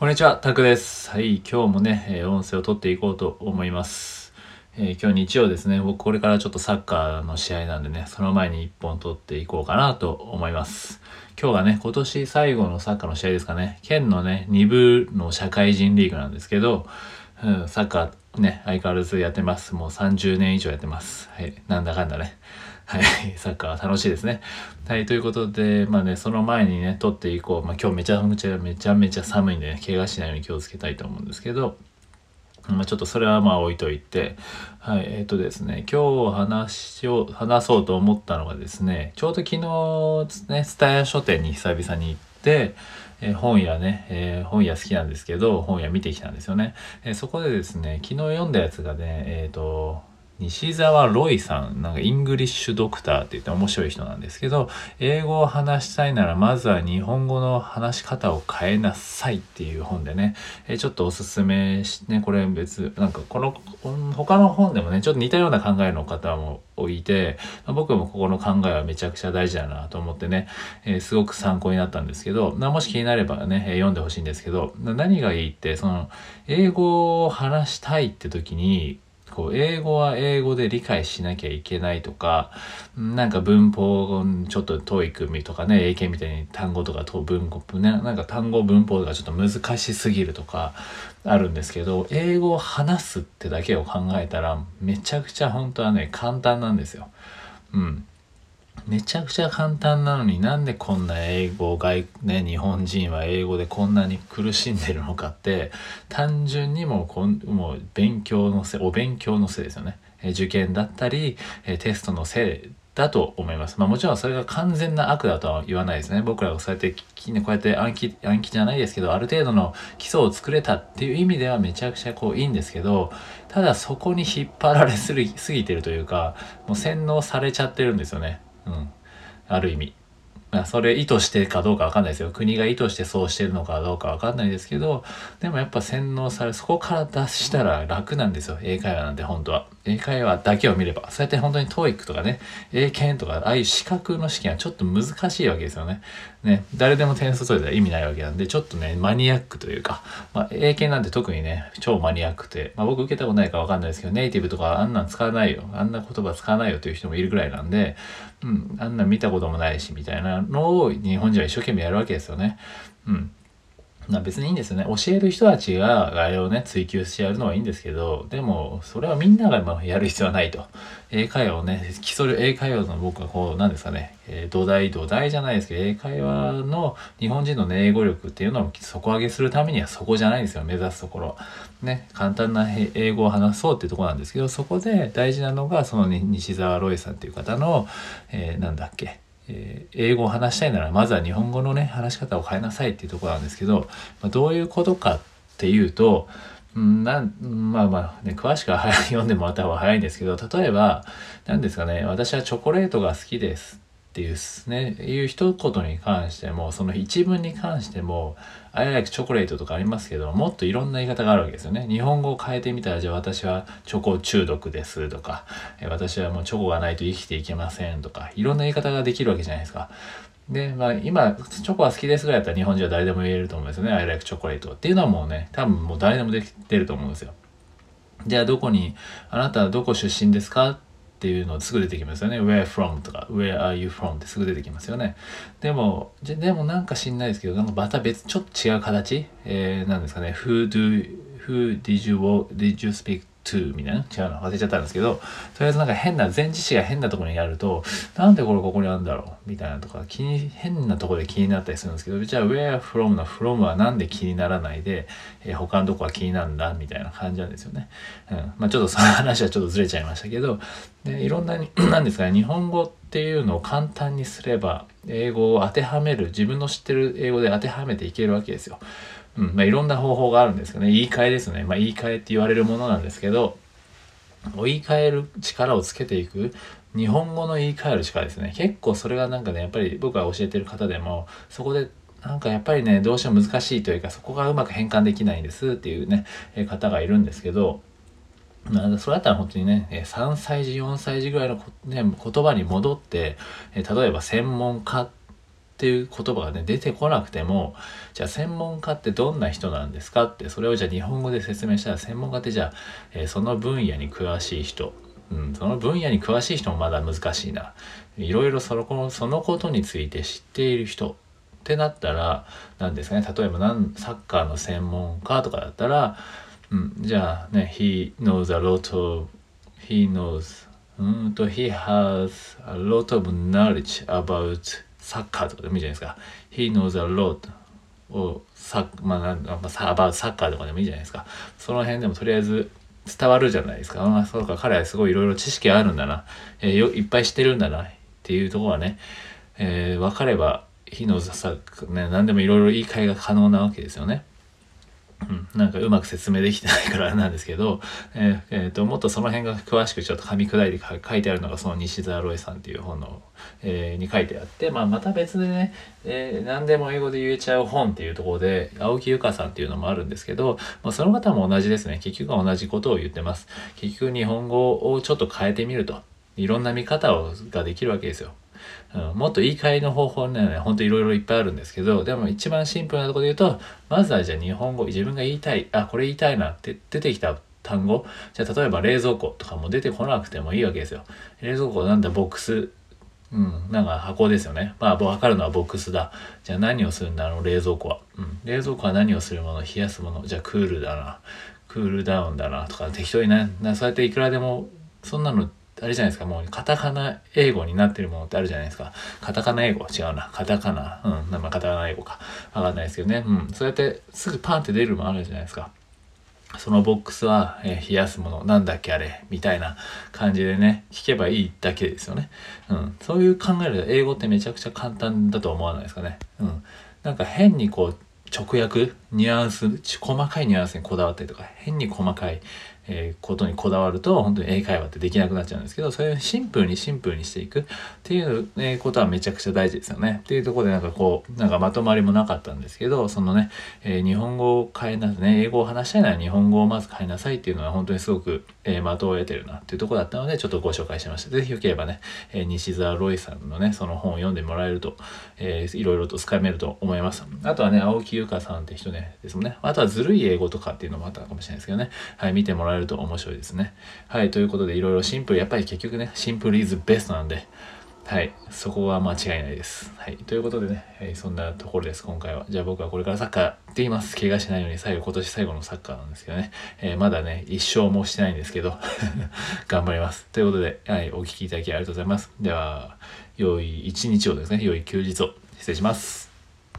こんにちは、タクです。はい、今日もね、えー音声を取っていこうと思います。えー今日日曜ですね、僕これからちょっとサッカーの試合なんでね、その前に一本取っていこうかなと思います。今日がね、今年最後のサッカーの試合ですかね、県のね、2部の社会人リーグなんですけど、うん、サッカーね、相変わらずやってます。もう30年以上やってます。はい、なんだかんだね。はい、サッカー楽しいですね。はい、ということで、まあね、その前にね、撮っていこう。まあ今日めちゃめちゃめちゃめちゃ寒いんでね、怪我しないように気をつけたいと思うんですけど、まあちょっとそれはまあ置いといて、はい、えっ、とですね、今日話を、話そうと思ったのがですね、ちょうど昨日ね、スタヤ書店に久々に行って、えー本屋ね、えー本屋好きなんですけど、本屋見てきたんですよね。えーそこでですね、昨日読んだやつがね、えっ、と、西澤ロイさん、なんかイングリッシュドクターって言って面白い人なんですけど、英語を話したいならまずは日本語の話し方を変えなさいっていう本でね、えちょっとおすすめし、ね、これ別、なんかこの、他の本でもね、ちょっと似たような考えの方もいて、僕もここの考えはめちゃくちゃ大事だなと思ってね、えーすごく参考になったんですけど、もし気になればね、読んでほしいんですけど、何がいいって、その、英語を話したいって時に、こう、英語は英語で理解しなきゃいけないとか、なんか文法、ちょっと遠い組とかね、英検みたいに単語とかと文語、ね、なんか単語文法とかちょっと難しすぎるとかあるんですけど、英語を話すってだけを考えたら、めちゃくちゃ本当はね、簡単なんですよ。うん。めちゃくちゃ簡単なのになんでこんな英語外、ね、日本人は英語でこんなに苦しんでるのかって単純にもうこんもう勉強のせいお勉強のせいですよね、受験だったり、テストのせいだと思います。まあもちろんそれが完全な悪だとは言わないですね。僕らがそうやってこうやって暗記、暗記じゃないですけど、ある程度の基礎を作れたっていう意味ではめちゃくちゃこういいんですけど、ただそこに引っ張られすぎてるというか、もう洗脳されちゃってるんですよね。うん。ある意味。まあ、それ意図してかどうかわかんないですよ。国が意図してそうしてるのかどうかわかんないですけど、でもやっぱ洗脳され、そこから脱したら楽なんですよ。英会話なんて本当は。英会話だけを見れば。そうやって本当に TOEIC とかね、英検とか、ああいう資格の試験はちょっと難しいわけですよね。ね、誰でも点数取れたら意味ないわけなんで、ちょっとね、マニアックというか、まあ、英検なんて特にね、超マニアックで、まあ僕受けたことないかわかんないですけど、ネイティブとかあんなん使わないよ。あんな言葉使わないよという人もいるぐらいなんで、うん、あんなん見たこともないし、みたいなのを日本人は一生懸命やるわけですよね。うん。ま別にいいんですよね。教える人たちがあれをね、追求してやるのはいいんですけど、でも、それはみんながまやる必要はないと。英会話をね、基礎英会話の僕はこう、なんですかね、えー土台、土台じゃないですけど、英会話の日本人のね、英語力っていうのを底上げするためにはそこじゃないんですよ、目指すところ。ね、簡単な英語を話そうっていうとこなんですけど、そこで大事なのが、その、ね、西澤ロイさんっていう方の、えーなんだっけ、えー英語を話したいならまずは日本語のね話し方を変えなさいっていうところなんですけど、まあ、どういうことかっていうとなんまあまあね詳しくは読んでもらった方が早いんですけど例えば何ですかね私はチョコレートが好きです。っていうねいう一言に関してもその一文に関しても I like チョコレートとかありますけどもっといろんな言い方があるわけですよね日本語を変えてみたらじゃあ私はチョコ中毒ですとか私はもうチョコがないと生きていけませんとかいろんな言い方ができるわけじゃないですかで、まあ今、チョコは好きですぐらいだったら日本人は誰でも言えると思うんですよね。I like chocolate っていうのはもうね、多分もう誰でもできてると思うんですよ。じゃあどこに、あなたはどこ出身ですかっていうのすぐ出てきますよね。Where from とか Where are you from ってすぐ出てきますよね。でも、じゃでもなんか知んないですけど、なんかまた別、ちょっと違う形えー、なんですかね。Who do, who did you, walk- did you speak to? みたいな違うの忘れちゃったんですけど、とりあえずなんか変な、前置詞が変なところにあると、なんでこれここにあるんだろうみたいなとか、気に、変なところで気になったりするんですけど、じゃあ Where from の from はなんで気にならないで、えー他のとこは気になるんだみたいな感じなんですよね。うん。まあちょっとその話はちょっとずれちゃいましたけど、でいろんなに、なんですかね、日本語ってていうのを簡単にすれば、英語を当てはめる、自分の知ってる英語で当てはめていけるわけですよ。うん。まあいろんな方法があるんですけどね、言い換えですね。まあ言い換えって言われるものなんですけど、言い換える力をつけていく日本語の言い換える力ですね結構それがなんかねやっぱり僕が教えてる方でもそこでなんかやっぱりねどうしても難しいというかそこがうまく変換できないんですっていうねえ方がいるんですけどまあ、それだったら本当にね、え3歳児、4歳児ぐらいの、ね、言葉に戻って、え例えば専門家っていう言葉がね出てこなくてもじゃあ専門家ってどんな人なんですかってそれをじゃあ日本語で説明したら専門家ってじゃあ、え、その分野に詳しい人、うん、その分野に詳しい人もまだ難しいな。いろいろそのそのことについて知っている人。ってなったら何ですかね例えばなんサッカーの専門家とかだったら、うん、じゃあね He knows a lot of he knows うんと He has a lot of knowledge about サッカーとかでもいいじゃないですか。He knows a lot をサまあ、なんまあ、サッカーとかでもいいじゃないですか。その辺でもとりあえず伝わるじゃないですか。あそうか、彼はすごいいろいろ知識あるんだな、えー、よ。いっぱい知ってるんだなっていうところはね、えー、分かれば、he knows a、ね、何でもいろいろ言い換えが可能なわけですよね。うん、なんかうまく説明できてないからなんですけど、えー、えー、ともっとその辺が詳しくちょっと噛み砕いて書いてあるのがその西澤ロイさんっていう本の、えー、に書いてあって、まあ、また別でね、えー、何でも英語で言えちゃう本っていうところで青木由香さんっていうのもあるんですけど、まあ、その方も同じですね。結局は同じことを言ってます。結局日本語をちょっと変えてみると。いろんな見方をができるわけですよ。うん、もっと言い換えの方法ね、ほんといろいろいっぱいあるんですけど、でも一番シンプルなところで言うと、まずはじゃあ日本語、自分が言いたい、あ、これ言いたいなって出てきた単語、じゃあ例えば冷蔵庫とかも出てこなくてもいいわけですよ。冷蔵庫なんだボックス、うん、なんか箱ですよね。まあ、わかるのはボックスだ。じゃあ何をするんだ、あの冷蔵庫は。うん、冷蔵庫は何をするもの、冷やすもの。じゃあクールだな。クールダウンだなとか適当にね、そうやっていくらでも、そんなのあれじゃないですか、もうカタカナ英語になってるものってあるじゃないですか。カタカナ英語？違うな。カタカナ。うん。まあ、カタカナ英語か。わかんないですけどね。うん。そうやってすぐパンって出るものあるじゃないですか。そのボックスは、え、冷やすもの、なんだっけあれ？みたいな感じでね、聞けばいいだけですよね。うん。そういう考えると、英語ってめちゃくちゃ簡単だと思わないですかね。うん。なんか変にこう、直訳、ニュアンス、細かいニュアンスにこだわったりとか、変に細かい、えー、ことにこだわると本当に英会話ってできなくなっちゃうんですけどそれをシンプルにシンプルにしていくっていう、ことはめちゃくちゃ大事ですよね。っていうところでなんかこうなんかまとまりもなかったんですけどそのね、えー、日本語を変えなさいね英語を話したいなら日本語をまず変えなさいっていうのは本当にすごく、えー、的を得てるなっていうとこだったのでちょっとご紹介しました。是非よければね、え西澤ロイさんのねその本を読んでもらえると、えー、いろいろと掴めると思います。あとはね青木優香さんって人ねですもんね。あとはずるい英語とかっていうのもあったかもしれないですけどね。はい見てもらえると面白いですね。はい、ということでいろいろシンプル、やっぱり結局ね、シンプルイズベストなんで、はい、そこは間違いないです。はい、ということでね、はい、そんなところです、今回は。じゃあ僕はこれからサッカーって言います。怪我しないように最後、今年最後のサッカーなんですけどね、えー、まだね、一生もしてないんですけど、頑張ります。ということで、はい、お聴きいただきありがとうございます。では、良い一日をですね、良い休日を失礼します。